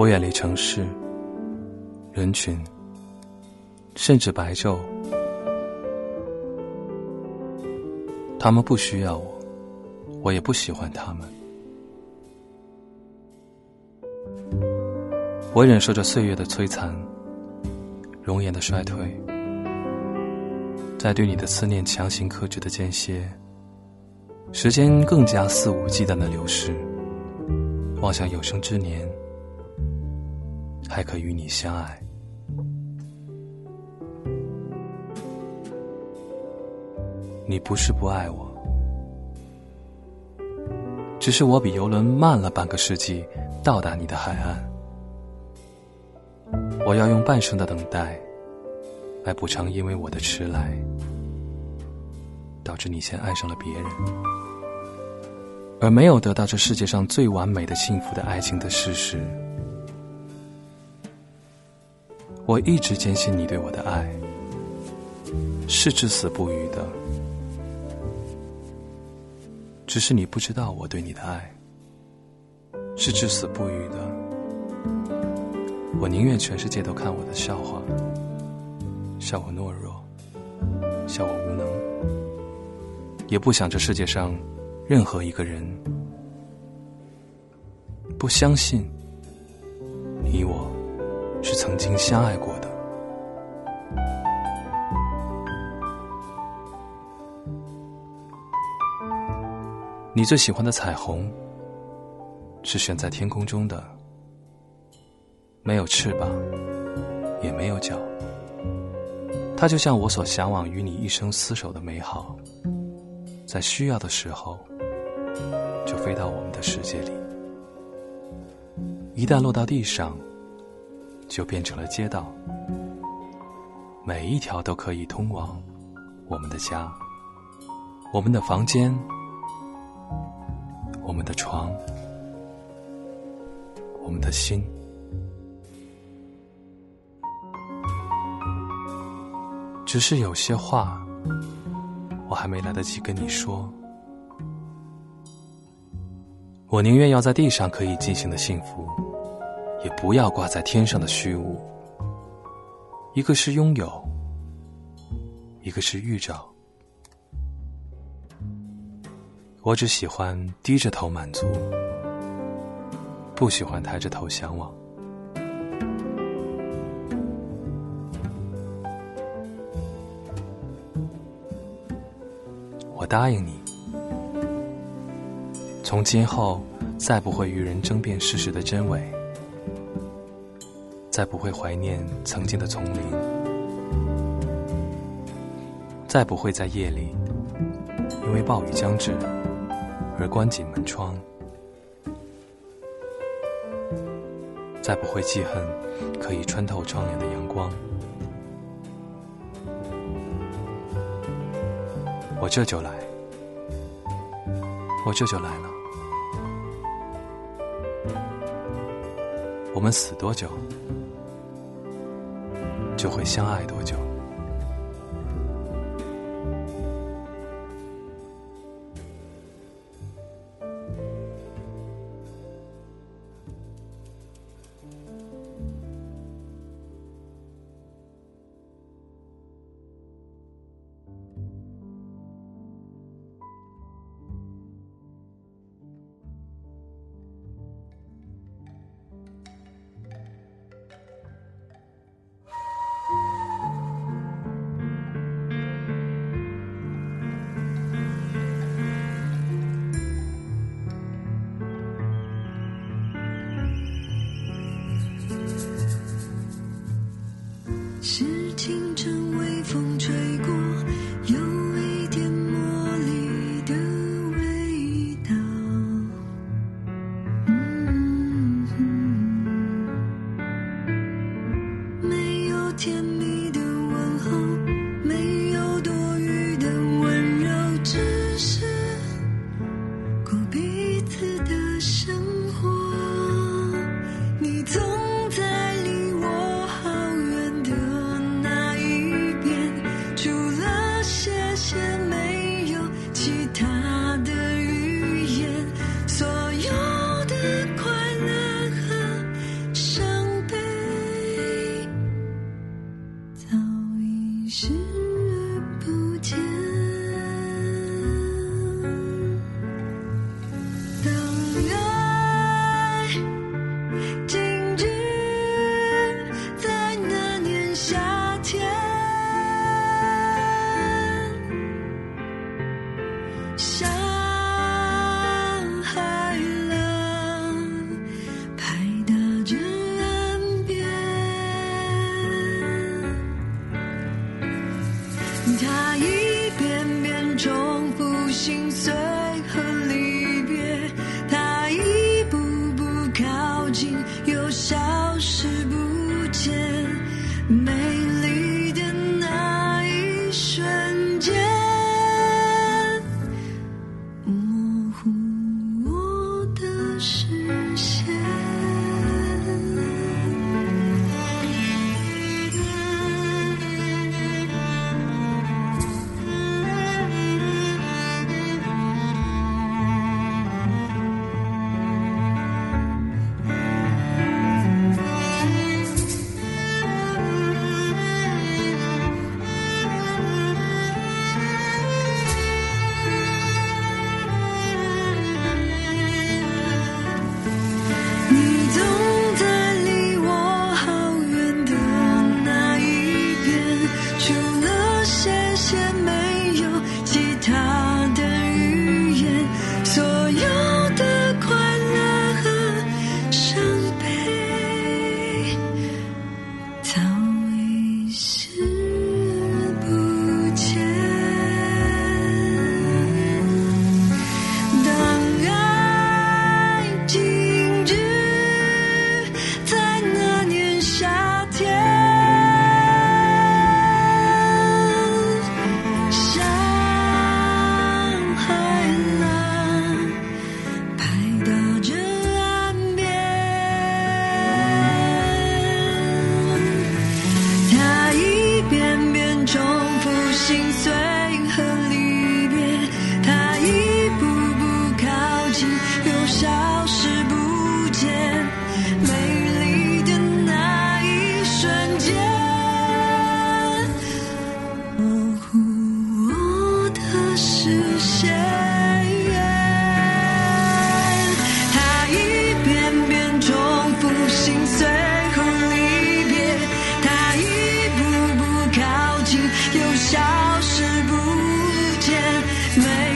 我远离城市、人群，甚至白昼。他们不需要我，我也不喜欢他们。我忍受着岁月的摧残，容颜的衰退，在对你的思念强行克制的间歇，时间更加肆无忌惮的流逝。望向有生之年还可与你相爱。你不是不爱我，只是我比游轮慢了半个世纪到达你的海岸。我要用半生的等待来补偿，因为我的迟来，导致你先爱上了别人，而没有得到这世界上最完美的幸福的爱情的事实。我一直坚信你对我的爱是至死不渝的。只是你不知道我对你的爱是至死不渝的。我宁愿全世界都看我的笑话，笑我懦弱，笑我无能，也不想这世界上任何一个人不相信你我是曾经相爱过的。你最喜欢的彩虹，是悬在天空中的，没有翅膀，也没有脚。它就像我所向往与你一生厮守的美好，在需要的时候，就飞到我们的世界里。一旦落到地上，就变成了街道，每一条都可以通往我们的家，我们的房间。我们的床，我们的心，只是有些话，我还没来得及跟你说。我宁愿要在地上可以进行的幸福，也不要挂在天上的虚无。一个是拥有，一个是预兆。我只喜欢低着头满足，不喜欢抬着头向往。我答应你，从今后再不会与人争辩事实的真伪，再不会怀念曾经的丛林，再不会在夜里因为暴雨将至。而关紧门窗，再不会记恨可以穿透窗帘的阳光。我这就来，我这就来了。我们死多久，就会相爱多久。是清晨微风吹过，有一点茉莉的味道。嗯。没有甜蜜。想乎护我的世界。心碎。消失不见。